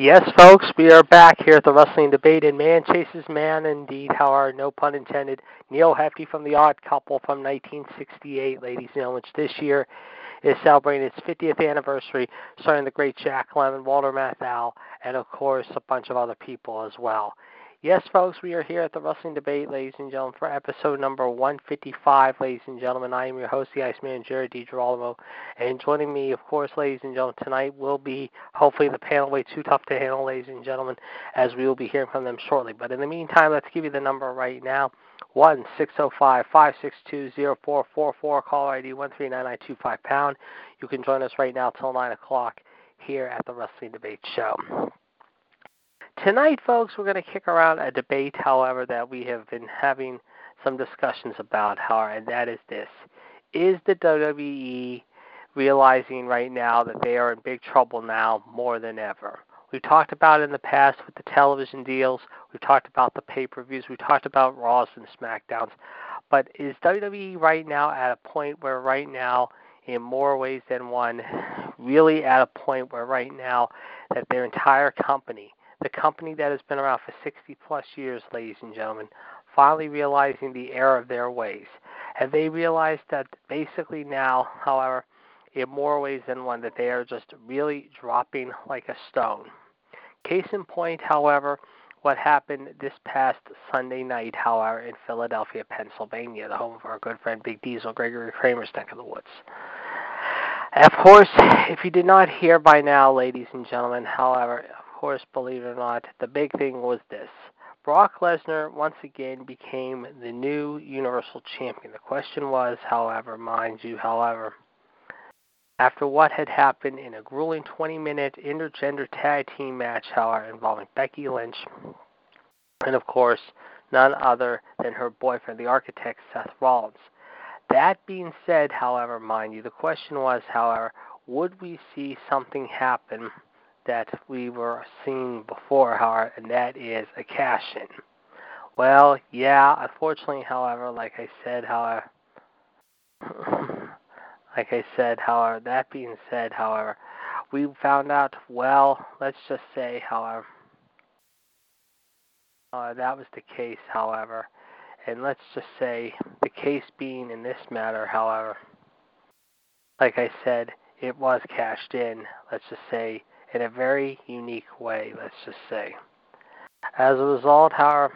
Yes, folks, we are back here at the Wrestling Debate, and man chases man indeed. However, no pun intended. Neal Hefti from The Odd Couple from 1968, ladies and gentlemen, this year is celebrating its 50th anniversary, starring the great Jack Lemmon, Walter Matthau, and of course a bunch of other people as well. Yes, folks, we are here at the Wrestling Debate, ladies and gentlemen, for episode number 155, ladies and gentlemen. I am your host, the Iceman, Jared DiGirolamo, and joining me, of course, ladies and gentlemen, tonight will be hopefully the panel way too tough to handle, ladies and gentlemen, as we will be hearing from them shortly. But in the meantime, let's give you the number right now. One six zero five five six two zero four four four. Caller ID one three nine nine two five pound. You can join us right now till nine o'clock here at the Wrestling Debate Show. Tonight, folks, we're going to kick around a debate, however, that we have been having some discussions about, however, and that is this. Is the WWE realizing right now that they are in big trouble now more than ever? We've talked about in the past with the television deals. We've talked about the pay-per-views. We've talked about Raws and SmackDowns. But is WWE right now at a point where right now, in more ways than one, really at a point where right now that their entire company the company that has been around for 60 plus years, ladies and gentlemen, finally realizing the error of their ways. Have they realized that basically now, however, in more ways than one, that they are just really dropping like a stone? Case in point, however, what happened this past Sunday night, however, in Philadelphia, Pennsylvania, the home of our good friend Big Diesel, Gregory Kramer's neck of the woods. Of course, if you did not hear by now, ladies and gentlemen, however, course, believe it or not, the big thing was this. Brock Lesnar once again became the new Universal Champion. The question was, however, mind you, however, after what had happened in a grueling 20 minute intergender tag team match, however, involving Becky Lynch and, of course, none other than her boyfriend, the architect, Seth Rollins. That being said, however, mind you, the question was, however, would we see something happen that we were seeing before, however, and that is a cash in. Well, yeah, unfortunately, however, like I said, however, like I said, however, that being said, however, we found out, well, let's just say, however, uh, that was the case, however, and let's just say the case being in this matter, however, like I said, it was cashed in, let's just say in a very unique way, let's just say. As a result, however,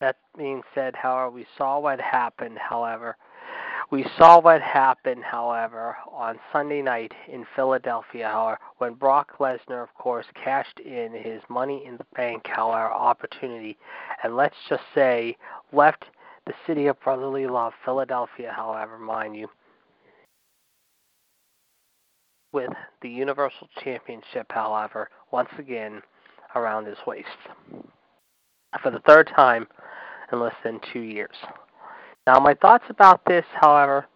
that being said, however, we saw what happened, however. We saw what happened, however, on Sunday night in Philadelphia, however, when Brock Lesnar, of course, cashed in his money in the bank, however, opportunity, and let's just say left the city of brotherly love, Philadelphia, however, mind you, with the Universal Championship, however, once again around his waist. For the third time in less than two years. Now, my thoughts about this, however,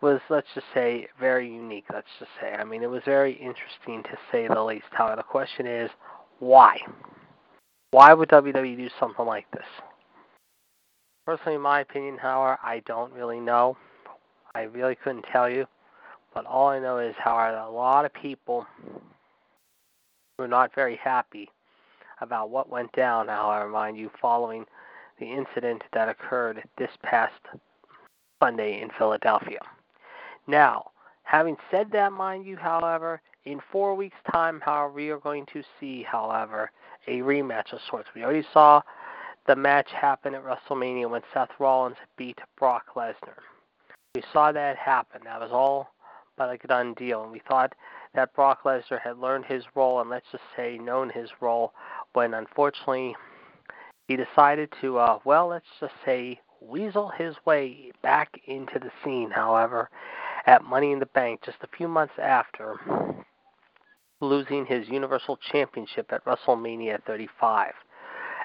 was, let's just say, very unique, let's just say. I mean, it was very interesting to say the least. However, the question is, why? Why would WWE do something like this? Personally, my opinion, however, I don't really know. I really couldn't tell you. But all I know is, however, a lot of people were not very happy about what went down, however, mind you, following the incident that occurred this past Sunday in Philadelphia. Now, having said that, mind you, however, in four weeks' time, however, we are going to see, however, a rematch of sorts. We already saw the match happened at WrestleMania when Seth Rollins beat Brock Lesnar. We saw that happen. That was all but a done deal. And we thought that Brock Lesnar had learned his role and let's just say known his role when unfortunately he decided to, uh, well, let's just say weasel his way back into the scene, however, at Money in the Bank just a few months after losing his Universal Championship at WrestleMania 35.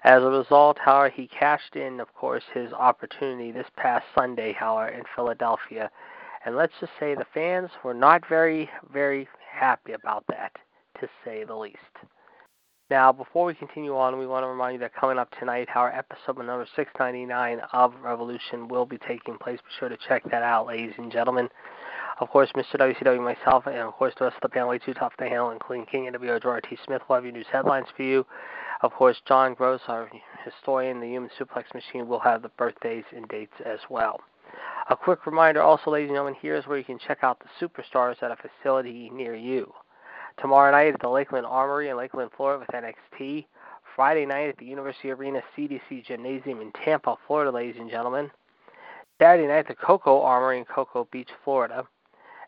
As a result, however, he cashed in, of course, his opportunity this past Sunday, however, in Philadelphia. And let's just say the fans were not very, very happy about that, to say the least. Now, before we continue on, we want to remind you that coming up tonight, our episode number 699 of Revolution will be taking place. Be sure to check that out, ladies and gentlemen. Of course, Mr. WCW, myself, and of course the rest of the panel, way too tough to handle, including King and WO Gerard T. Smith, will have your news headlines for you. Of course, John Gross, our historian, the Human Suplex Machine, will have the birthdays and dates as well. A quick reminder also, ladies and gentlemen, here's where you can check out the superstars at a facility near you. Tomorrow night at the Lakeland Armory in Lakeland, Florida with NXT. Friday night at the University Arena CDC Gymnasium in Tampa, Florida, ladies and gentlemen. Saturday night at the Coco Armory in Cocoa Beach, Florida.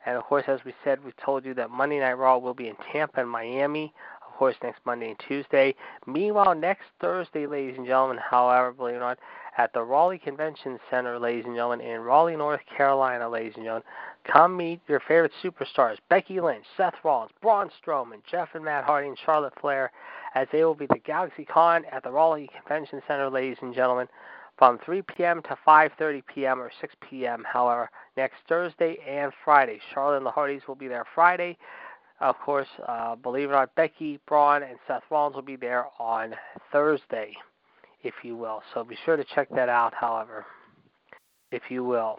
And of course, as we said, we told you that Monday Night Raw will be in Tampa and Miami. Course, next Monday and Tuesday. Meanwhile, next Thursday, ladies and gentlemen, however, believe it or not, at the Raleigh Convention Center, ladies and gentlemen, in Raleigh, North Carolina, ladies and gentlemen, Come meet your favorite superstars Becky Lynch, Seth Rollins, Braun Strowman, Jeff and Matt Hardy, and Charlotte Flair, as they will be the Galaxy Con at the Raleigh Convention Center, ladies and gentlemen, from 3 p.m. to 5:30 p.m. or 6 p.m. However, next Thursday and Friday, Charlotte and the Hardys will be there Friday. Of course, uh, believe it or not, Becky, Braun, and Seth Rollins will be there on Thursday, if you will. So be sure to check that out. However, if you will.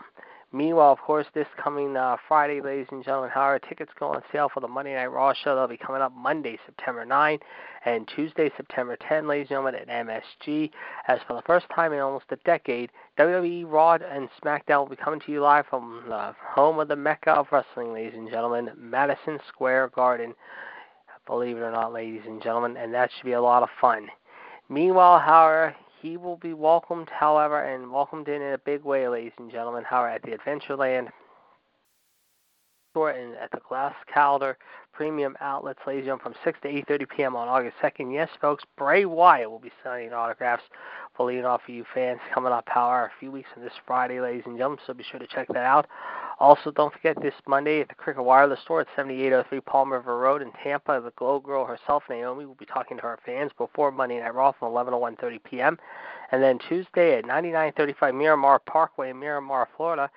Meanwhile, of course, this coming uh, Friday, ladies and gentlemen, how our tickets go on sale for the Monday Night Raw show? They'll be coming up Monday, September 9, and Tuesday, September 10, ladies and gentlemen, at MSG. As for the first time in almost a decade, WWE Raw and SmackDown will be coming to you live from the home of the Mecca of Wrestling, ladies and gentlemen, Madison Square Garden. Believe it or not, ladies and gentlemen, and that should be a lot of fun. Meanwhile, however, he will be welcomed, however, and welcomed in in a big way, ladies and gentlemen, however, at the Adventureland store and at the Glass Calendar Premium Outlets, ladies and gentlemen, from 6 to 8.30 p.m. on August 2nd. Yes, folks, Bray Wyatt will be signing autographs for leading off you fans coming up, however, a few weeks from this Friday, ladies and gentlemen, so be sure to check that out. Also, don't forget this Monday at the Cricket Wireless Store at 7803 Palm River Road in Tampa, the Glow Girl herself, Naomi, will be talking to her fans before Monday Night Raw from 11 to 1:30 p.m. And then Tuesday at 9935 Miramar Parkway in Miramar, Florida,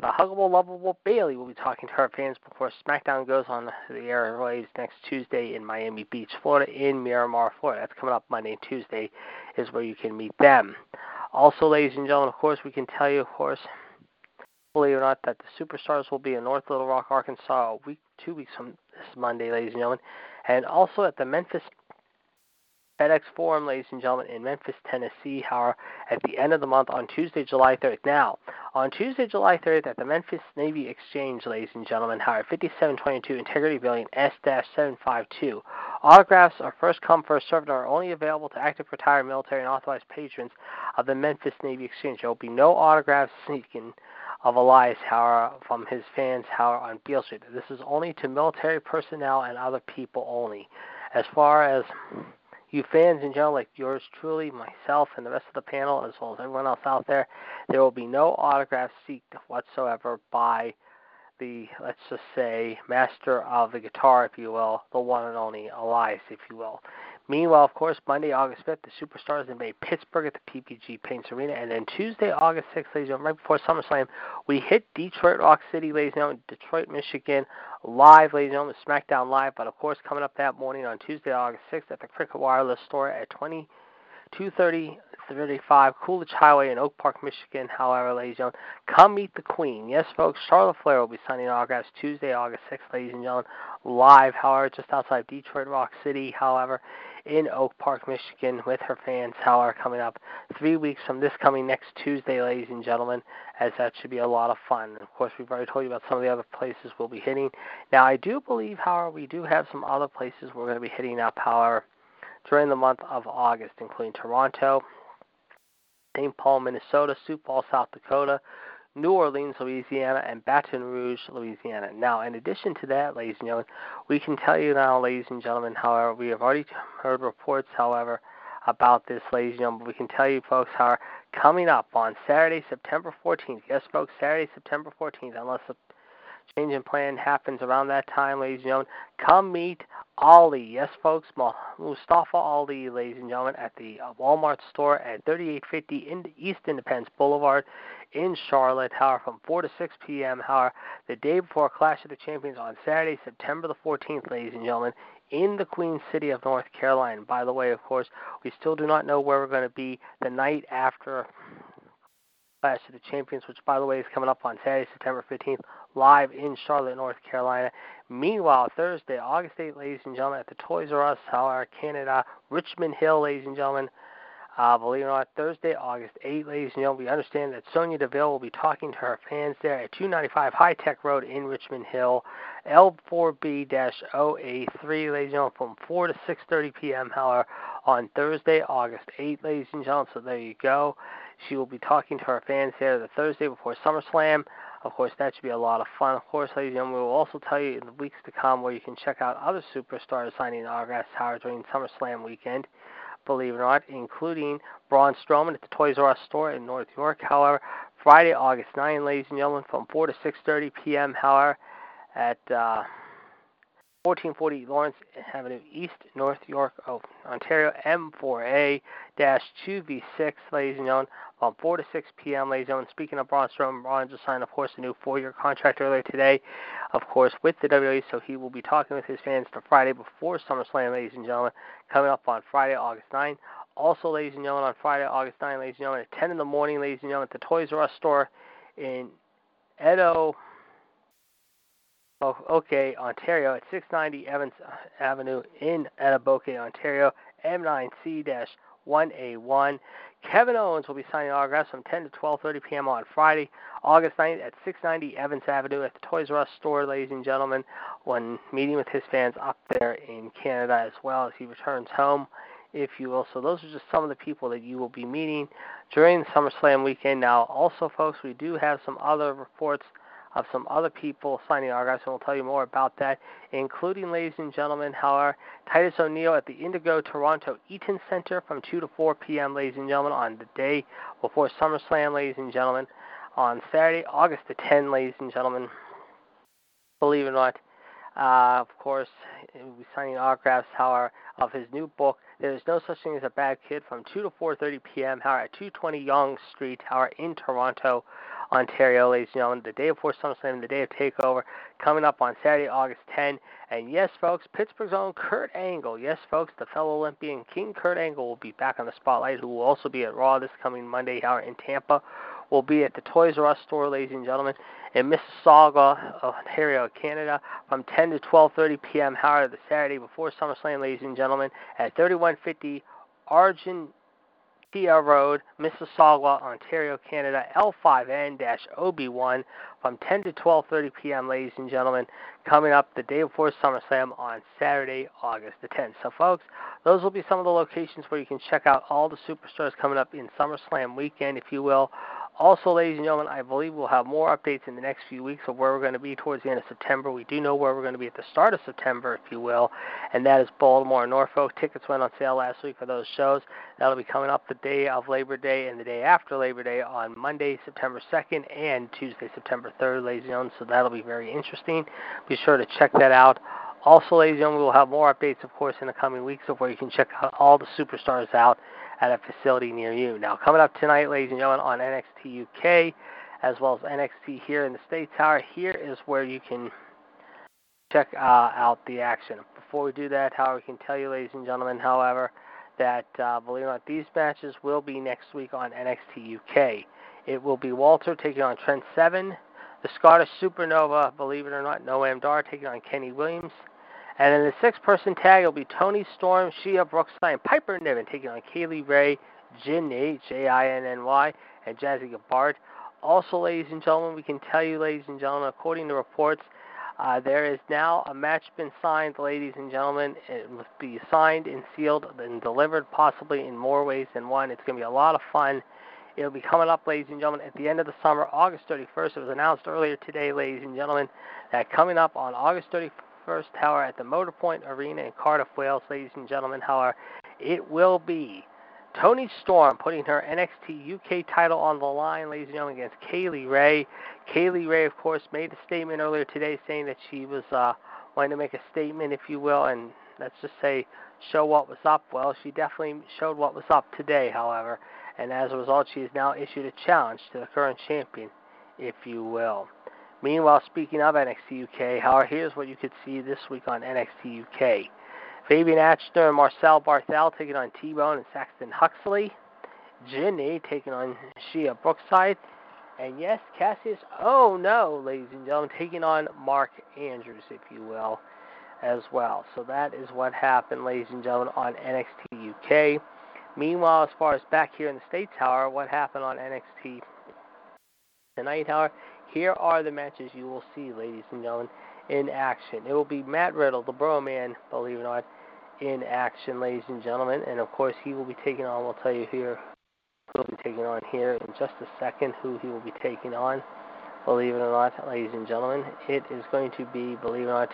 the huggable, lovable Bayley will be talking to her fans before SmackDown goes on the airwaves next Tuesday in Miami Beach, Florida, in Miramar, Florida. That's coming up Monday and Tuesday, is where you can meet them. Also, ladies and gentlemen, of course, we can tell you, of course, believe it or not, that the Superstars will be in North Little Rock, Arkansas, a week, two weeks from this Monday, ladies and gentlemen, and also at the Memphis FedEx Forum, ladies and gentlemen, in Memphis, Tennessee, however, at the end of the month on Tuesday, July 3rd. Now, on Tuesday, July 3rd, at the Memphis Navy Exchange, ladies and gentlemen, however, 5722 Integrity Building S-752. Autographs are first come, first served and are only available to active, retired military, and authorized patrons of the Memphis Navy Exchange. There will be no autographs seeking of Elias Hauer from his fans Hauer on Beale Street. This is only to military personnel and other people only. As far as you fans in general, like yours truly, myself, and the rest of the panel, as well as everyone else out there, there will be no autographs sought whatsoever by the, let's just say, master of the guitar, if you will, the one and only Elias, if you will. Meanwhile, of course, Monday, August 5th, the Superstars invade Pittsburgh at the PPG Paints Arena. And then Tuesday, August 6th, ladies and gentlemen, right before SummerSlam, we hit Detroit Rock City, ladies and gentlemen, Detroit, Michigan, live, ladies and gentlemen, SmackDown Live. But, of course, coming up that morning on Tuesday, August 6th at the Cricket Wireless Store at 2230 35 Coolidge Highway in Oak Park, Michigan. However, ladies and gentlemen, come meet the Queen. Yes, folks, Charlotte Flair will be signing autographs Tuesday, August 6th, ladies and gentlemen, live, however, just outside Detroit Rock City. However, in Oak Park, Michigan, with her fans. However, coming up three weeks from this coming next Tuesday, ladies and gentlemen, as that should be a lot of fun. And of course, we've already told you about some of the other places we'll be hitting. Now, I do believe, however, we do have some other places we're going to be hitting up, however, during the month of August, including Toronto, St. Paul, Minnesota, Sioux Falls, South Dakota, New Orleans, Louisiana, and Baton Rouge, Louisiana. Now, in addition to that, ladies and gentlemen, we can tell you now, ladies and gentlemen, however, we have already heard reports, however, about this, ladies and gentlemen. We can tell you, folks, how coming up on Saturday, September 14th. Yes, folks, Saturday, September 14th, unless change in plan happens around that time, ladies and gentlemen. Come meet Ali. Yes, folks, Mustafa Ali, ladies and gentlemen, at the uh, Walmart store at 3850 in East Independence Boulevard in Charlotte, however, from 4 to 6 p.m., however, the day before Clash of the Champions on Saturday, September the 14th, ladies and gentlemen, in the Queen City of North Carolina. By the way, of course, we still do not know where we're going to be the night after Clash of the Champions, which, by the way, is coming up on Saturday, September 15th, live in Charlotte, North Carolina. Meanwhile, Thursday, August 8th, ladies and gentlemen, at the Toys R Us, our Canada, Richmond Hill, ladies and gentlemen, uh, believe it or not, Thursday, August 8th, ladies and gentlemen, we understand that Sonya Deville will be talking to her fans there at 295 High Tech Road in Richmond Hill, L4B-0A3, ladies and gentlemen, from 4 to 6.30 p.m., however, on Thursday, August 8th, ladies and gentlemen, so there you go. She will be talking to her fans there the Thursday before SummerSlam. Of course, that should be a lot of fun. Of course, ladies and gentlemen, we will also tell you in the weeks to come where you can check out other superstars signing autographs Howard during SummerSlam weekend believe it or not, including Braun Strowman at the Toys R Us store in North York. However, Friday, August 9, ladies and gentlemen, from 4 to 6:30 p.m. However, at uh, 1440 Lawrence Avenue East, North York, Ontario, M4A-2V6, ladies and gentlemen, from 4 to 6 p.m., ladies and gentlemen. Speaking of Braun Strowman, Braun just signed, of course, a new four-year contract earlier today, of course, with the WWE, so he will be talking with his fans the Friday before SummerSlam, ladies and gentlemen, coming up on Friday, August 9. Also, ladies and gentlemen, on Friday, August 9, ladies and gentlemen, at 10 in the morning, ladies and gentlemen, at the Toys R Us store in Edo, Oh, okay, Ontario at 690 Evans uh, Avenue in Etobicoke, Ontario, M9C-1A1. Kevin Owens will be signing autographs from 10 to 12:30 p.m. on Friday, August 9th at 690 Evans Avenue at the Toys R Us store, ladies and gentlemen, when meeting with his fans up there in Canada as well as he returns home, if you will. So those are just some of the people that you will be meeting during SummerSlam weekend. Now, also, folks, we do have some other reports of some other people signing autographs, and we'll tell you more about that, including, ladies and gentlemen, however, Titus O'Neil at the Indigo Toronto Eaton Center from 2 to 4 p.m., ladies and gentlemen, on the day before SummerSlam, ladies and gentlemen, on Saturday, August the 10th, ladies and gentlemen. Believe it or not, uh, of course, we'll be signing autographs, however, of his new book, There is No Such Thing as a Bad Kid, from 2 to 4.30 p.m., however, at 220 Yonge Street, however, in Toronto, Ontario, ladies and gentlemen, the day before SummerSlam, the day of TakeOver, coming up on Saturday, August 10. And yes, folks, Pittsburgh's own Kurt Angle, yes, folks, the fellow Olympian King Kurt Angle will be back on the spotlight, who will also be at Raw this coming Monday hour in Tampa. Will be at the Toys R Us store, ladies and gentlemen, in Mississauga, Ontario, Canada, from 10 to 12:30 p.m. However, the Saturday before SummerSlam, ladies and gentlemen, at 3150 Argent Kia Road, Mississauga, Ontario, Canada, L5N-OB1 from 10 to 12:30 p.m., ladies and gentlemen, coming up the day before SummerSlam on Saturday, August the 10th. So, folks, those will be some of the locations where you can check out all the superstars coming up in SummerSlam weekend, if you will. Also, ladies and gentlemen, I believe we'll have more updates in the next few weeks of where we're going to be towards the end of September. We do know where we're going to be at the start of September, if you will, and that is Baltimore and Norfolk. Tickets went on sale last week for those shows. That'll be coming up the day of Labor Day and the day after Labor Day on Monday, September 2nd, and Tuesday, September 3rd, ladies and gentlemen. So that'll be very interesting. Be sure to check that out. Also, ladies and gentlemen, we will have more updates, of course, in the coming weeks of where you can check out all the superstars out at a facility near you. Now, coming up tonight, ladies and gentlemen, on NXT UK, as well as NXT here in the State Tower, here is where you can check uh, out the action. Before we do that, however, we can tell you, ladies and gentlemen, however, that uh, believe it or not, these matches will be next week on NXT UK. It will be Walter taking on Trent Seven, the Scottish Supernova, believe it or not, Noam Dar taking on Kenny Williams, and in the six-person tag, it'll be Toni Storm, Xia Brookside, and Piper Niven taking on Kay Lee Ray, Jinny, J-I-N-N-Y, and Jazzy Gabert. Also, ladies and gentlemen, we can tell you, ladies and gentlemen, according to reports, uh, there is now a match been signed, ladies and gentlemen. It must be signed and sealed and delivered possibly in more ways than one. It's going to be a lot of fun. It'll be coming up, ladies and gentlemen, at the end of the summer, August 31st. It was announced earlier today, ladies and gentlemen, that coming up on August 31st, first tower at the Motorpoint Arena in Cardiff, Wales, ladies and gentlemen. However, it will be Toni Storm putting her NXT UK title on the line, ladies and gentlemen, against Kay Lee Ray. Kay Lee Ray, of course, made a statement earlier today saying that she was uh, wanting to make a statement, if you will, and let's just say show what was up. Well, she definitely showed what was up today, however, and as a result, she has now issued a challenge to the current champion, if you will. Meanwhile, speaking of NXT UK, however, here's what you could see this week on NXT UK. Fabian Aichner and Marcel Barthel taking on T-Bone and Saxon Huxley. Jinny taking on Xia Brookside. And yes, Cassius, oh no, ladies and gentlemen, taking on Mark Andrews, if you will, as well. So that is what happened, ladies and gentlemen, on NXT UK. Meanwhile, as far as back here in the States, however, what happened on NXT tonight, however, here are the matches you will see, ladies and gentlemen, in action. It will be Matt Riddle, the Bro Man, believe it or not, in action, ladies and gentlemen. And of course, he will be taking on, we'll tell you here, will be taking on here in just a second, who he will be taking on. Believe it or not, ladies and gentlemen, it is going to be, believe it or not,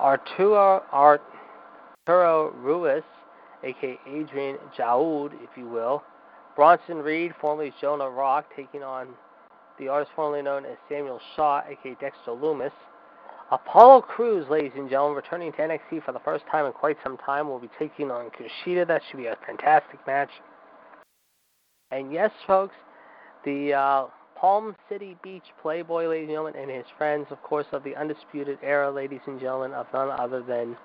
Arturo, Arturo Ruiz, aka Adrian Jaoud, if you will. Bronson Reed, formerly Jonah Rock, taking on the artist formerly known as Samuel Shaw, aka Dexter Loomis. Apollo Crews, ladies and gentlemen, returning to NXT for the first time in quite some time, will be taking on Kushida. That should be a fantastic match. And yes, folks, the uh, Palm City Beach Playboy, ladies and gentlemen, and his friends, of course, of the Undisputed Era, ladies and gentlemen, of none other than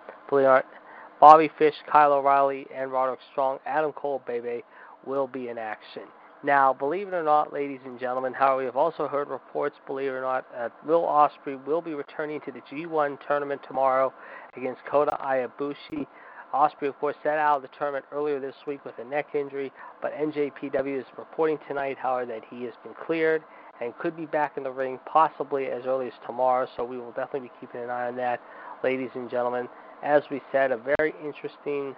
Bobby Fish, Kyle O'Reilly, and Roderick Strong, Adam Cole, baby, will be in action. Now, believe it or not, ladies and gentlemen, how we have also heard reports, believe it or not, that Will Ospreay will be returning to the G1 tournament tomorrow against Kota Ibushi. Ospreay, of course, sat out of the tournament earlier this week with a neck injury, but NJPW is reporting tonight, however, that he has been cleared and could be back in the ring possibly as early as tomorrow, so we will definitely be keeping an eye on that, ladies and gentlemen. As we said, a very interesting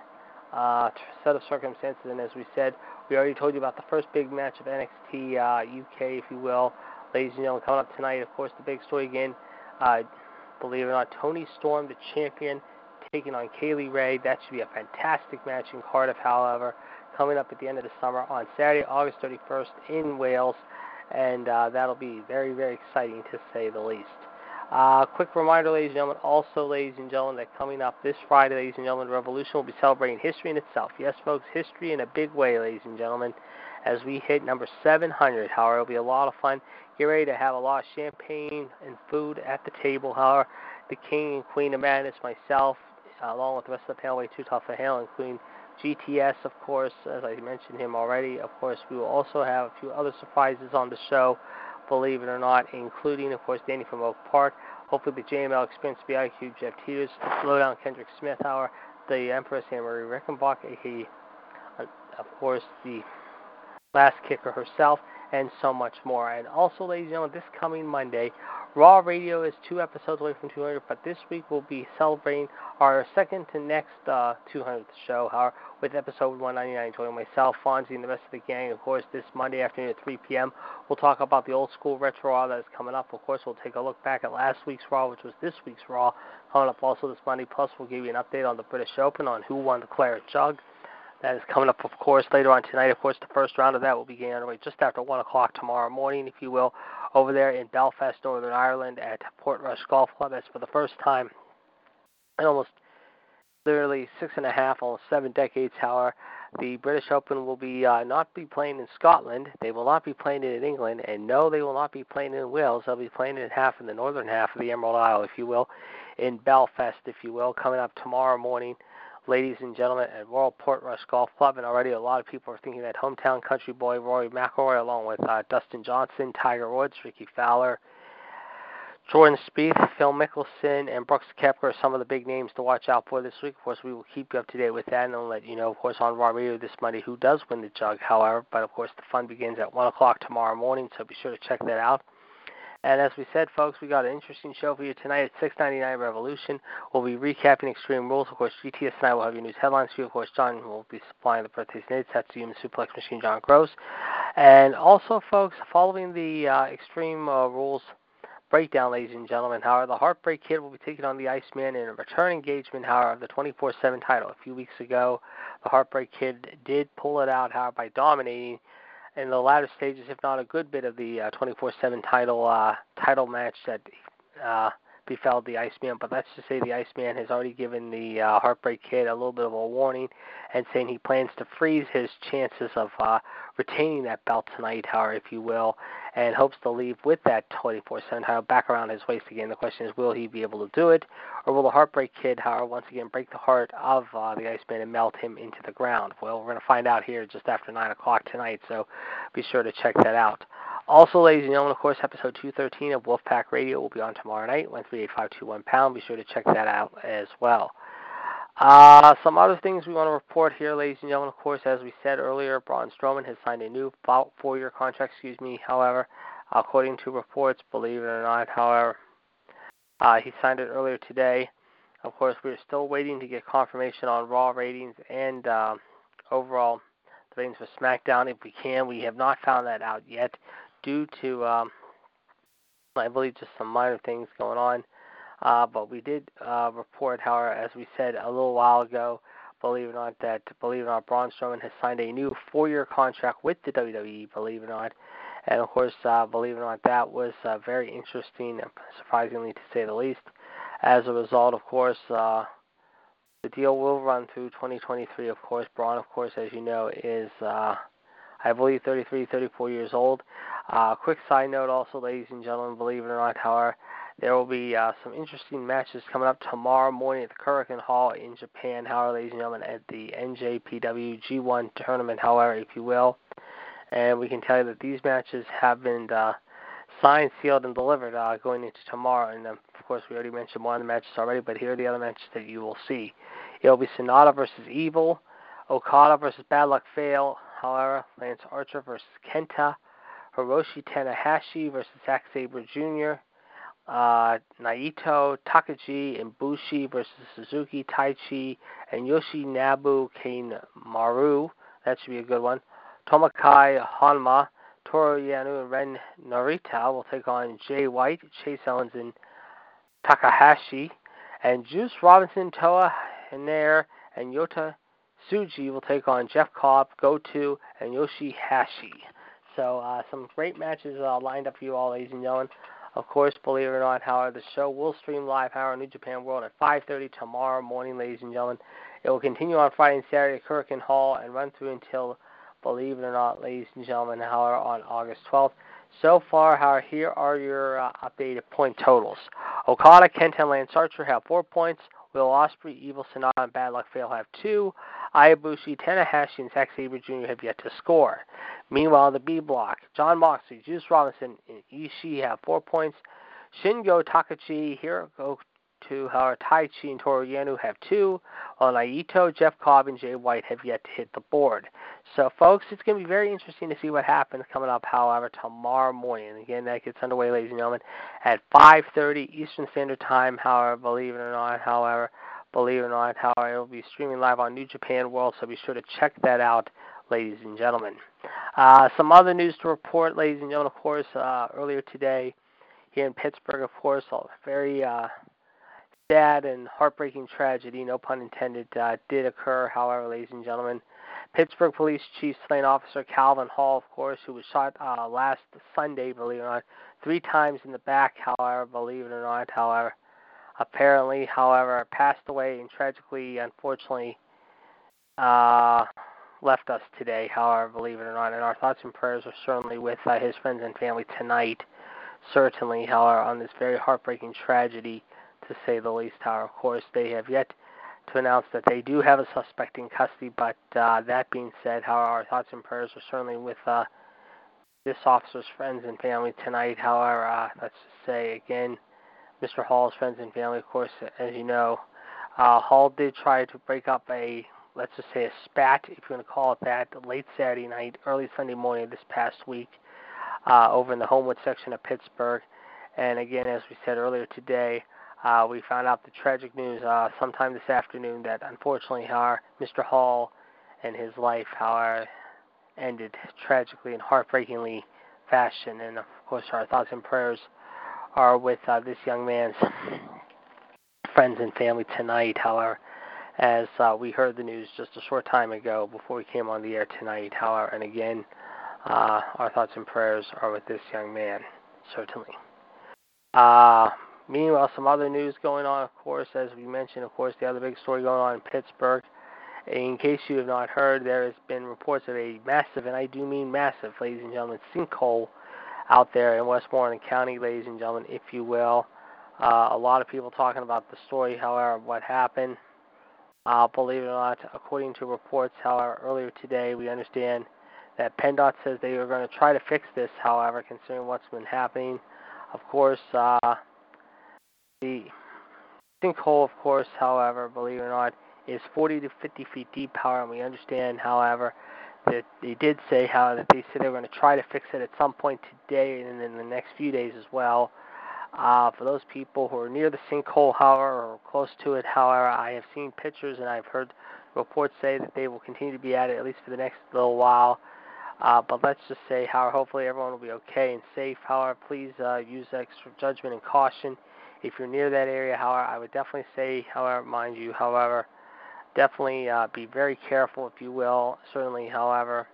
uh, set of circumstances, and as we said, we already told you about the first big match of NXT uh, UK, if you will. Ladies and gentlemen, coming up tonight, of course, the big story again. Uh, believe it or not, Toni Storm, the champion, taking on Kay Lee Ray. That should be a fantastic match in Cardiff, however, coming up at the end of the summer on Saturday, August 31st in Wales. And uh, that'll be very, very exciting to say the least. Uh, quick reminder, ladies and gentlemen, also, ladies and gentlemen, that coming up this Friday, ladies and gentlemen, Revolution will be celebrating history in itself. Yes, folks, history in a big way, ladies and gentlemen, as we hit number 700. However, it'll be a lot of fun. Get ready to have a lot of champagne and food at the table. However, the King and Queen of Madness, myself, along with the rest of the panel, way too tough for hell, including GTS, of course, as I mentioned him already. Of course, we will also have a few other surprises on the show believe it or not, including, of course, Danny from Oak Park. Hopefully, the JML Experience BIQ, Jeff Teeters, Lowdown Kendrick Smith, Hour, the Empress Anne Marie Rickenbach, aka, uh, of course, the last kicker herself, and so much more. And also, ladies and gentlemen, this coming Monday, Raw Radio is two episodes away from 200, but this week we'll be celebrating our second to next uh, 200th show with episode 199, joining myself, Fonzie, and the rest of the gang. Of course, this Monday afternoon at 3 p.m., we'll talk about the old school retro Raw that is coming up. Of course, we'll take a look back at last week's Raw, which was this week's Raw, coming up also this Monday. Plus, we'll give you an update on the British Open, on who won the Claret Jug. That is coming up, of course, later on tonight. Of course, the first round of that will begin underway just after 1 o'clock tomorrow morning, if you will, over there in Belfast, Northern Ireland at Portrush Golf Club. That's for the first time in almost literally six and a half, almost seven decades, however. The British Open will be uh, not be playing in Scotland. They will not be playing it in England, and no, they will not be playing in Wales. They'll be playing it half in the northern half of the Emerald Isle, if you will, in Belfast, if you will, coming up tomorrow morning ladies and gentlemen, at Royal Portrush Golf Club. And already a lot of people are thinking that hometown country boy Rory McIlroy, along with uh, Dustin Johnson, Tiger Woods, Rickie Fowler, Jordan Spieth, Phil Mickelson, and Brooks Koepka are some of the big names to watch out for this week. Of course, we will keep you up to date with that, and I'll let you know, of course, on Raw Radio this Monday who does win the jug, however. But, of course, the fun begins at 1 o'clock tomorrow morning, so be sure to check that out. And as we said, folks, we got an interesting show for you tonight at 699 Revolution. We'll be recapping Extreme Rules. Of course, GTS I will have your news headlines for you. Of course, John will be supplying the birthdays and That's the Human Suplex Machine, John Gross. And also, folks, following the uh, Extreme uh, Rules breakdown, ladies and gentlemen. However, the Heartbreak Kid will be taking on the Iceman in a return engagement, however, of the 24 7 title. A few weeks ago, the Heartbreak Kid did pull it out, however, by dominating in the latter stages, if not a good bit of the 24 uh, 7 title uh, title match that uh, befell the Iceman. But let's just say the Iceman has already given the uh, Heartbreak Kid a little bit of a warning and saying he plans to freeze his chances of uh, retaining that belt tonight, however, if you will, and hopes to leave with that 24/7 title back around his waist again. The question is, will he be able to do it, or will the Heartbreak Kid, however, once again break the heart of uh, the Iceman and melt him into the ground? Well, we're going to find out here just after 9 o'clock tonight, so be sure to check that out. Also, ladies and gentlemen, of course, episode 213 of Wolfpack Radio will be on tomorrow night, 138521 pound. Be sure to check that out as well. Uh, some other things we want to report here, ladies and gentlemen. Of course, as we said earlier, Braun Strowman has signed a new four-year contract. Excuse me. However, according to reports, believe it or not, however, uh, he signed it earlier today. Of course, we're still waiting to get confirmation on Raw ratings and uh, overall ratings for SmackDown. If we can, we have not found that out yet, due to um, I believe just some minor things going on. Uh, but we did uh, report, however, as we said a little while ago, believe it or not, that believe it or not, Braun Strowman has signed a new four-year contract with the WWE. Believe it or not, and of course, uh, believe it or not, that was uh, very interesting, surprisingly to say the least. As a result, of course, uh, the deal will run through 2023. Of course, Braun, of course, as you know, is uh, I believe 33, 34 years old. Uh, quick side note, also, ladies and gentlemen, believe it or not, however there will be uh, some interesting matches coming up tomorrow morning at the Korakuen Hall in Japan, however, ladies and gentlemen, at the NJPW G1 tournament, however, if you will. And we can tell you that these matches have been uh, signed, sealed, and delivered uh, going into tomorrow. And um, of course, we already mentioned one of the matches already, but here are the other matches that you will see. It will be Sanada versus Evil, Okada versus Bad Luck Fale, however, Lance Archer versus Kenta, Hiroshi Tanahashi versus Zack Sabre Jr., uh, Naito, Takagi, and Bushi versus Suzuki, Taichi, and Yoshinobu Kanemaru. That should be a good one. Tomoaki Honma, Toru Yano, and Ren Narita will take on Jay White, Chase Owens, and Takahashi. And Juice Robinson, Toa Henare, and Yota Tsuji will take on Jeff Cobb, Goto, and Yoshihashi. So uh, some great matches uh, lined up for you all, ladies and gentlemen. Of course, believe it or not, however, the show will stream live, however, New Japan World at 5.30 tomorrow morning, ladies and gentlemen. It will continue on Friday and Saturday at Korakuen Hall and run through until, believe it or not, ladies and gentlemen, however, on August 12th. So far, however, here are your uh, updated point totals. Okada, Kenta, and Lance Archer have four points. Will Ospreay, Evil Sanada, and Bad Luck Fale have two. Ibushi, Tanahashi, and Zack Sabre Jr. have yet to score. Meanwhile, the B block, Jon Moxley, Juice Robinson, and Ishii have four points. Shingo Takagi, Hirooki Goto however Taichi and Toru Yano have two, while Naito, Jeff Cobb, and Jay White have yet to hit the board. So, folks, it's going to be very interesting to see what happens coming up, however, tomorrow morning. Again, that gets underway, ladies and gentlemen, at 5.30 Eastern Standard Time, however, believe it or not, however, believe it or not, however, it will be streaming live on New Japan World, so be sure to check that out ladies and gentlemen. Uh, some other news to report, ladies and gentlemen, of course, uh, earlier today here in Pittsburgh, of course, a very uh, sad and heartbreaking tragedy, no pun intended, uh, did occur, however, ladies and gentlemen. Pittsburgh Police Chief Slain Officer Calvin Hall, of course, who was shot uh, last Sunday, believe it or not, three times in the back, however, believe it or not, however, apparently, however, passed away and tragically, unfortunately, uh, left us today, however, believe it or not. And our thoughts and prayers are certainly with uh, his friends and family tonight. Certainly, however, on this very heartbreaking tragedy, to say the least. However, of course, they have yet to announce that they do have a suspect in custody. But uh, that being said, our thoughts and prayers are certainly with uh, this officer's friends and family tonight. However, uh, let's just say again, Mr. Hall's friends and family, of course, as you know, uh, Hall did try to break up a let's just say a spat, if you want to call it that, late Saturday night, early Sunday morning this past week, uh, over in the Homewood section of Pittsburgh. And again, as we said earlier today, uh, we found out the tragic news uh, sometime this afternoon that unfortunately, our Mr. Hall and his life, however, ended tragically and heartbreakingly fashion. And of course, our thoughts and prayers are with uh, this young man's friends and family tonight. However, as uh, we heard the news just a short time ago before we came on the air tonight. However, and again, uh, our thoughts and prayers are with this young man, certainly. Uh, meanwhile, some other news going on, of course, as we mentioned, of course, the other big story going on in Pittsburgh. In case you have not heard, there has been reports of a massive, and I do mean massive, ladies and gentlemen, sinkhole out there in Westmoreland County, ladies and gentlemen, if you will. Uh, a lot of people talking about the story, however, what happened. Uh, believe it or not, according to reports, however, earlier today, we understand that PennDOT says they are going to try to fix this, however, considering what's been happening. Of course, uh, the sinkhole, of course, however, believe it or not, is 40 to 50 feet deep, however, we understand, however, that they did say how that they said they were going to try to fix it at some point today and in the next few days as well. Uh, for those people who are near the sinkhole, however, or close to it, however, I have seen pictures and I've heard reports say that they will continue to be at it at least for the next little while. Uh, but let's just say, however, hopefully everyone will be okay and safe. However, please uh, use extra judgment and caution if you're near that area. However, I would definitely say, however, mind you, however, definitely uh, be very careful, if you will. Certainly, however,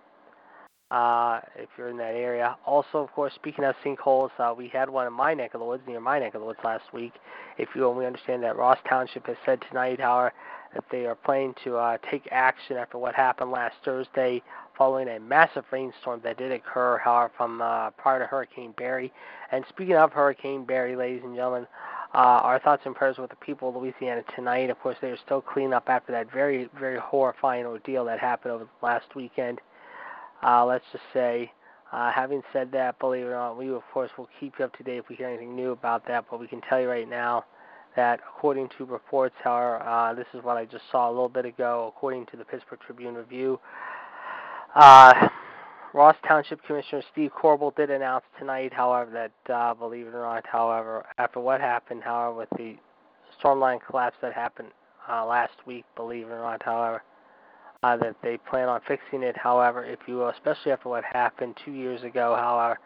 uh, if you're in that area. Also, of course, speaking of sinkholes, uh, we had one in my neck of the woods, near my neck of the woods last week. If you will, we understand that Ross Township has said tonight, however, that they are planning to uh, take action after what happened last Thursday following a massive rainstorm that did occur, however, from uh, prior to Hurricane Barry. And speaking of Hurricane Barry, ladies and gentlemen, uh, our thoughts and prayers with the people of Louisiana tonight. Of course, they are still cleaning up after that very, very horrifying ordeal that happened over the last weekend. Uh, let's just say, uh, having said that, believe it or not, we of course will keep you up to date if we hear anything new about that. But we can tell you right now that according to reports, however, uh, this is what I just saw a little bit ago, according to the Pittsburgh Tribune Review. Ross Township Commissioner Steve Corbel did announce tonight, however, that uh, believe it or not, however, after what happened, however, with the storm line collapse that happened uh, last week, believe it or not, however, uh, that they plan on fixing it. However, if you will, especially after what happened two years ago, however,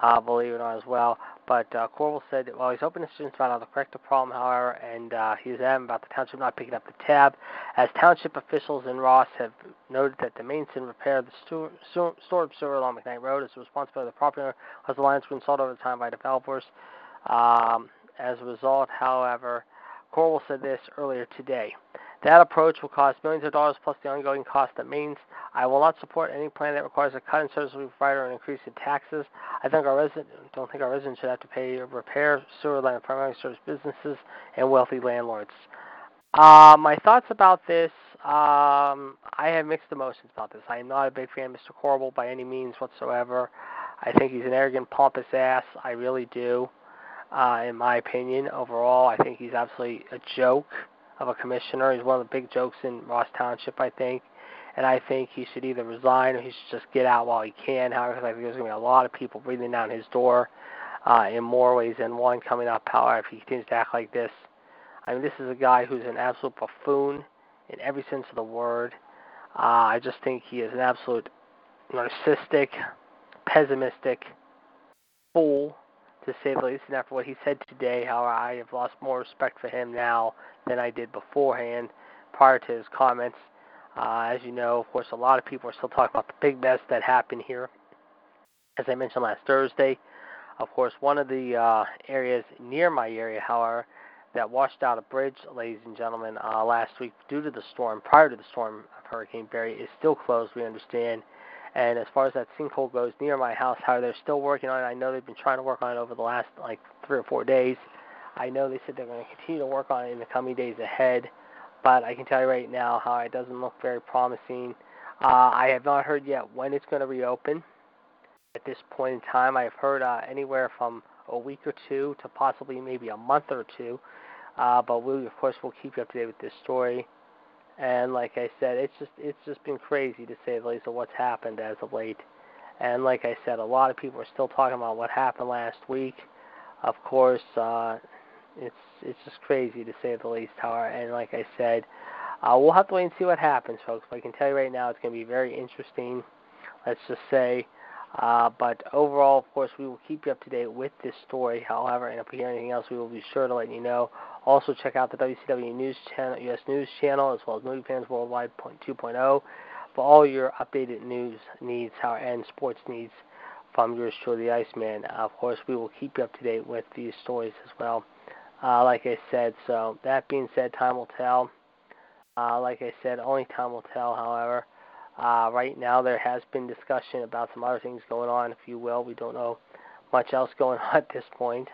uh, believe it or not as well. But uh, said, while he's hoping the students find out to correct problem, however, and uh, he's adamant about the township not picking up the tab, as township officials in Ross have noted that the maintenance and repair of the stu- stu- storage sewer along McKnight Road is the responsibility of the property owner, as the lines were installed over time by developers. Um, as a result, however, Corbel said this earlier today. That approach will cost millions of dollars plus the ongoing cost that means I will not support any plan that requires a cut in service provider or an increase in taxes. I think our resident don't think our residents should have to pay to repair sewer line primarily service businesses and wealthy landlords. Uh, my thoughts about this, um, I have mixed emotions about this. I am not a big fan of Mr. Corbel by any means whatsoever. I think he's an arrogant, pompous ass. I really do. Uh, in my opinion, overall, I think he's absolutely a joke of a commissioner. He's one of the big jokes in Ross Township, I think. And I think he should either resign or he should just get out while he can. However, I think there's going to be a lot of people breathing down his door uh, in more ways than one coming up. However, if he continues to act like this, I mean, this is a guy who's an absolute buffoon in every sense of the word. Uh, I just think he is an absolute narcissistic, pessimistic fool to say the least. And after what he said today, how I have lost more respect for him now than I did beforehand prior to his comments. Uh, as you know, of course, a lot of people are still talking about the big mess that happened here. As I mentioned last Thursday, of course, one of the uh, areas near my area, however, that washed out a bridge, ladies and gentlemen, uh, last week due to the storm, prior to the storm of Hurricane Barry, is still closed, we understand. And as far as that sinkhole goes near my house, how they're still working on it. I know they've been trying to work on it over the last like three or four days. I know they said they're going to continue to work on it in the coming days ahead, but I can tell you right now how it doesn't look very promising. Uh, I have not heard yet when it's going to reopen. At this point in time, I've heard uh, anywhere from a week or two to possibly maybe a month or two. Uh, but we, of course, will keep you up to date with this story. And like I said, it's just it's just been crazy to say the least of what's happened as of late. And like I said, a lot of people are still talking about what happened last week. Of course, uh, it's it's just crazy to say the least. However, and like I said, uh, we'll have to wait and see what happens, folks. But I can tell you right now, it's going to be very interesting. Let's just say, Uh, but overall, of course, we will keep you up to date with this story. However, and if we hear anything else, we will be sure to let you know. Also, check out the WCW News Channel, US News Channel, as well as Movie Fans Worldwide 2.0 for all your updated news needs and sports needs from yours truly, the Iceman. Uh, of course, we will keep you up to date with these stories as well. Uh, like I said, so that being said, time will tell. Uh, like I said, only time will tell. However, uh, right now, there has been discussion about some other things going on, if you will. We don't know much else going on at this point.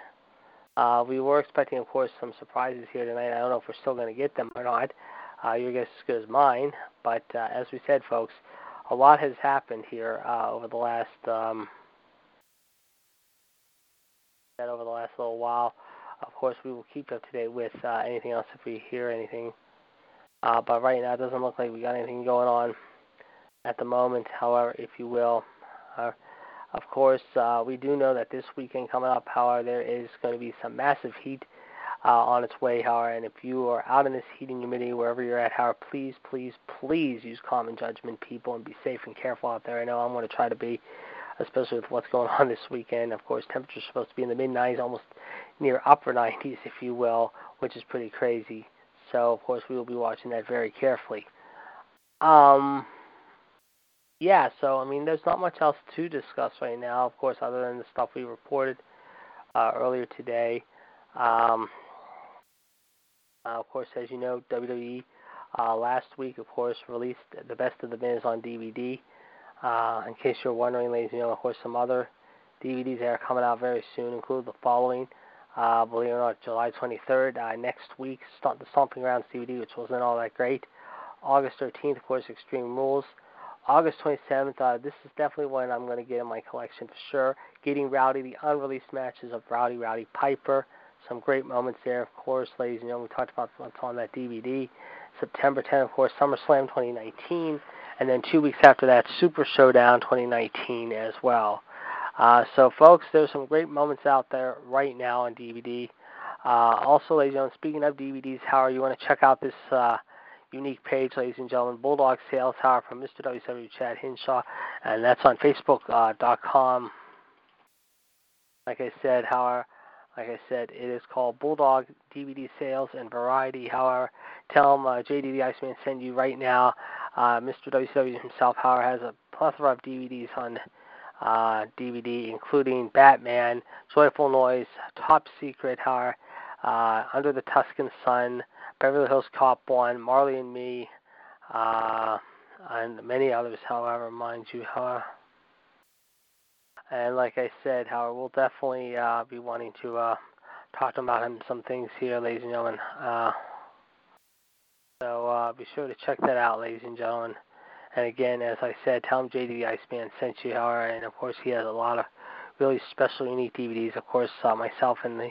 Uh, we were expecting, of course, some surprises here tonight. I don't know if we're still going to get them or not. Uh, your guess is as good as mine. But uh, as we said, folks, a lot has happened here uh, over the last um, over the last little while. Of course, we will keep up to date with uh, anything else if we hear anything. Uh, but right now, it doesn't look like we got anything going on at the moment, however, if you will. Uh, of course, uh, we do know that this weekend coming up, however, there is going to be some massive heat uh, on its way, however, and if you are out in this heat and humidity, wherever you're at, however, please, please, please use common judgment, people, and be safe and careful out there. I know I'm going to try to be, especially with what's going on this weekend. Of course, temperatures supposed to be in the mid 90s, almost near upper 90s, if you will, which is pretty crazy. So, of course, we will be watching that very carefully. Um, yeah, so I mean, there's not much else to discuss right now, of course, other than the stuff we reported uh, earlier today. Um, uh, of course, as you know, WWE uh, last week, of course, released the best of the Miz on DVD. Uh, in case you're wondering, ladies and gentlemen, of course, some other DVDs that are coming out very soon include the following. Uh, believe it or not, July 23rd, uh, next week, the Stomping Grounds DVD, which wasn't all that great. August 13th, of course, Extreme Rules. August 27th, uh, this is definitely one I'm going to get in my collection for sure. Getting Rowdy, the unreleased matches of Rowdy, Roddy Piper. Some great moments there, of course, ladies and gentlemen. We talked about what's on that DVD. September 10th, of course, SummerSlam 2019. And then two weeks after that, Super Showdown 2019 as well. Uh, so, folks, there's some great moments out there right now on DVD. Uh, also, ladies and gentlemen, speaking of DVDs, how are you want to check out this uh, unique page, ladies and gentlemen, Bulldog Sales Tower from Mr. WCW Chad Hinshaw, and that's on Facebook.com. Uh, like I said, however, like I said, it is called Bulldog DVD Sales and Variety. However, tell them uh, JD the Iceman send you right now. Uh, Mr. WCW himself, however, has a plethora of DVDs on uh, DVD, including Batman, Joyful Noise, Top Secret, however, uh, Under the Tuscan Sun, Beverly Hills Cop 1, Marley and Me, uh, and many others, however, mind you. However. And like I said, however, we'll definitely uh, be wanting to uh, talk about him some things here, ladies and gentlemen. Uh, so uh, be sure to check that out, ladies and gentlemen. And again, as I said, tell him JD Iceman sent you, however, and of course he has a lot of really special, unique DVDs. Of course, uh, myself and the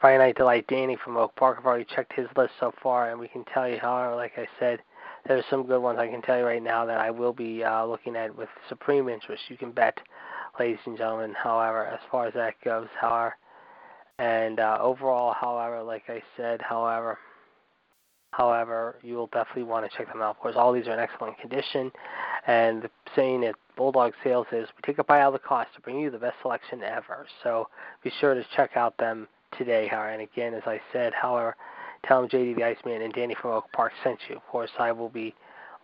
Friday Night Delight Danny from Oak Park I've already checked his list so far, and we can tell you, however, like I said, there's some good ones I can tell you right now that I will be uh, looking at with supreme interest. You can bet, ladies and gentlemen. However, as far as that goes, however, and uh, overall, however, like I said, however, however, you will definitely want to check them out. Of course, all these are in excellent condition, and the saying at Bulldog Sales is, "We take a bite out of the cost to bring you the best selection ever." So be sure to check out them today, however. And again, as I said, however, tell them JD the Iceman and Danny from Oak Park sent you. Of course, I will be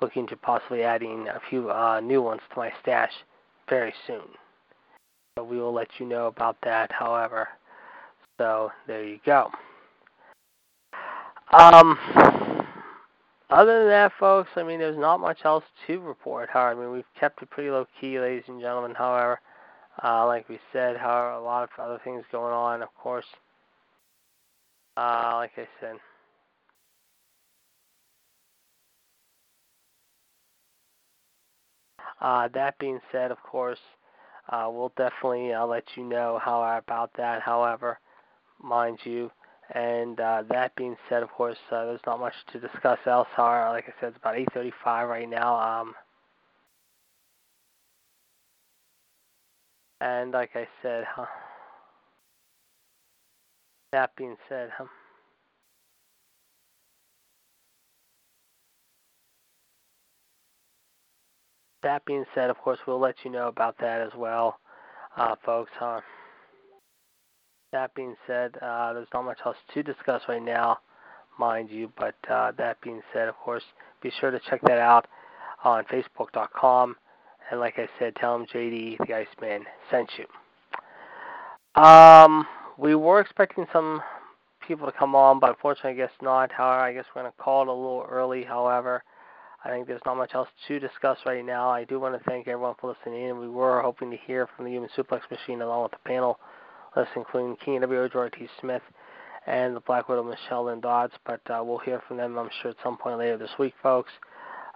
looking to possibly adding a few uh, new ones to my stash very soon. So we will let you know about that, however. So there you go. Um, other than that, folks, I mean, there's not much else to report. However, I mean, we've kept it pretty low key, ladies and gentlemen. However, uh, like we said, however, a lot of other things going on. Of course, uh, like I said. Uh, that being said, of course, uh, we'll definitely uh, let you know how about that. However, mind you, and uh, that being said, of course, there's not much to discuss else. However, like I said, it's about 8:35 right now. Um, and like I said, huh, that being said, huh, that being said, of course, we'll let you know about that as well, uh, folks. Uh, that being said, uh, there's not much else to discuss right now, mind you. But uh, that being said, of course, be sure to check that out on Facebook.com. And like I said, tell them JD the Iceman sent you. Um, we were expecting some people to come on, but unfortunately, I guess not. However, I guess we're going to call it a little early. However, I think there's not much else to discuss right now. I do want to thank everyone for listening in. We were hoping to hear from the Human Suplex Machine along with the panel list, including King the George T. Smith and the Black Widow Michelle Lynn Dodds, but uh, we'll hear from them, I'm sure, at some point later this week, folks.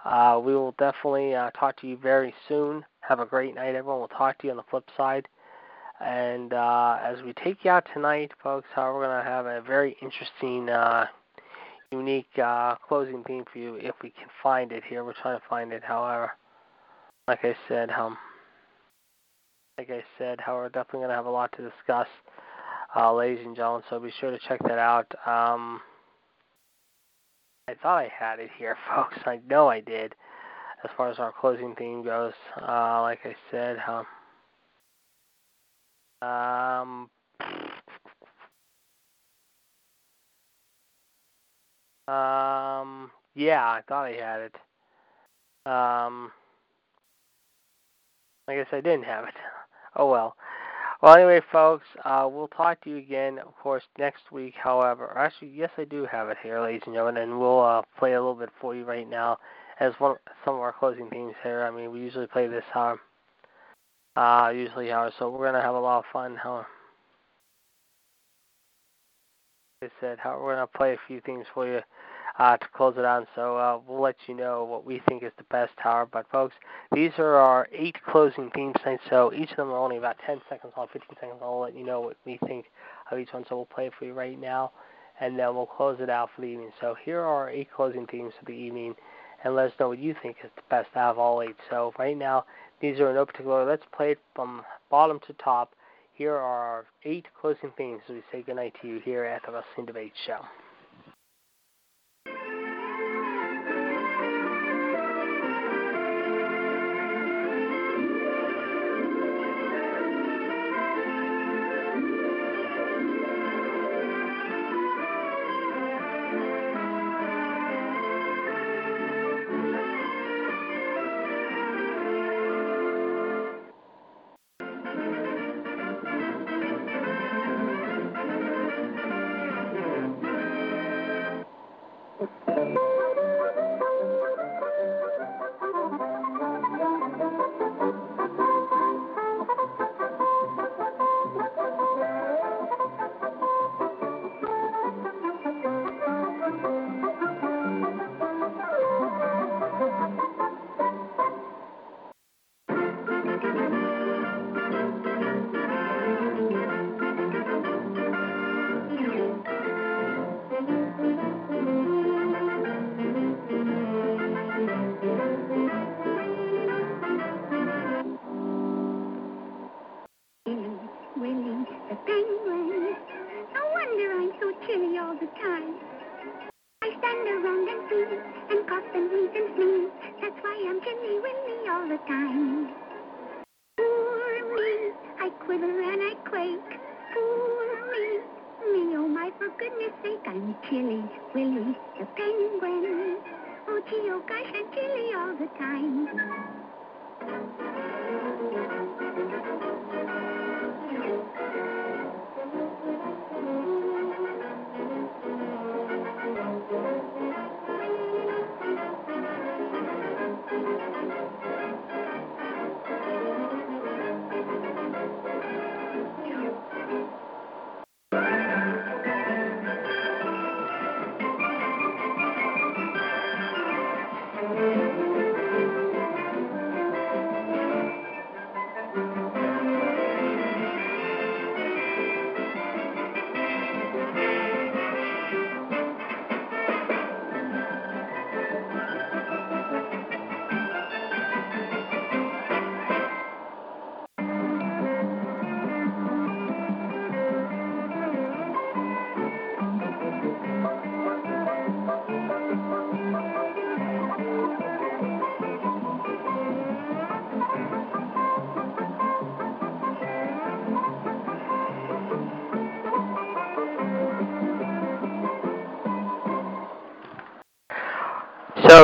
Uh, we will definitely uh, talk to you very soon. Have a great night, everyone. We'll talk to you on the flip side. And uh, as we take you out tonight, folks, uh, we're going to have a very interesting, uh, unique uh, closing theme for you if we can find it here. We're trying to find it, however. Like I said, um, like I said, however, we're definitely going to have a lot to discuss, uh, ladies and gentlemen. So be sure to check that out. Um, I thought I had it here, folks. I know I did. As far as our closing theme goes, uh, like I said, um, um, um, yeah, I thought I had it. Um, I guess I didn't have it. Oh well. Well, anyway, folks, uh, we'll talk to you again, of course, next week. However, actually, yes, I do have it here, ladies and gentlemen, and we'll uh, play a little bit for you right now as one some of our closing themes here. I mean, we usually play this hour, uh, usually hour, so we're gonna have a lot of fun. How I said, how we're gonna play a few things for you uh, to close it on. So uh, we'll let you know what we think is the best tower. But folks, these are our eight closing themes tonight. So each of them are only about 10 seconds long, 15 seconds long. I'll let you know what we think of each one. So we'll play it for you right now, and then we'll close it out for the evening. So here are our eight closing themes for the evening, and let us know what you think is the best out of all eight. So right now, these are in no particular. Let's play it from bottom to top. Here are our eight closing themes as we say goodnight to you here at the Wrestling Debate Show.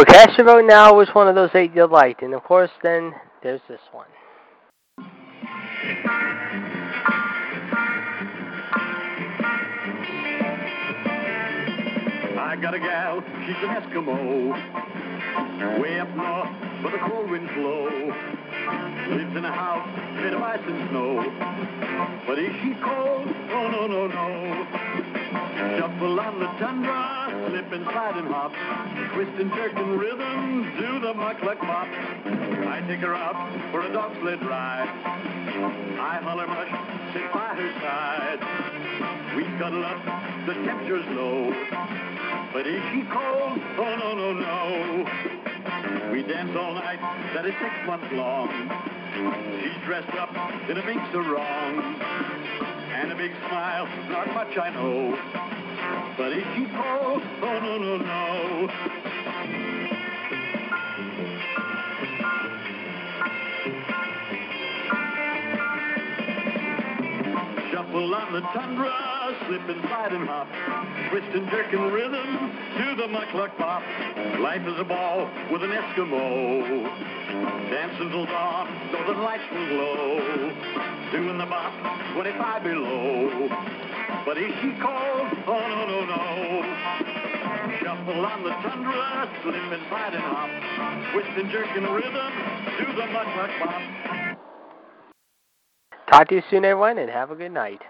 So cast vote now which one of those eight you liked. And of course, then there's this one. I got a gal, she's an Eskimo. Way up north, where the cold winds blow. Lives in a house made of ice and snow. But is she cold? Oh, no, no, no. Shuffle on the tundra, slip and slide and hop. Twist and jerk and rhythm, do the muck-luck mop. I take her out for a dog sled ride. I holler mush, sit by her side. We cuddle up, the temperature's low. But is she cold? Oh, no, no, no. We dance all night, that is six months long. She's dressed up in a mink sarong. And a big smile, not much I know. But if you call, Oh, no, no, no. Shuffle on the tundra, slip and slide and hop. Twist and jerk and rhythm, do the muck-luck pop. Life is a ball with an Eskimo. Dance until dawn, so the lights will glow. Doing the bop, 25 below. But is she cold? Oh, no, no, no. Shuffle on the tundra, slip and slide and hop. Twist and jerk and rhythm, do the pop. Talk to you soon, everyone, and have a good night.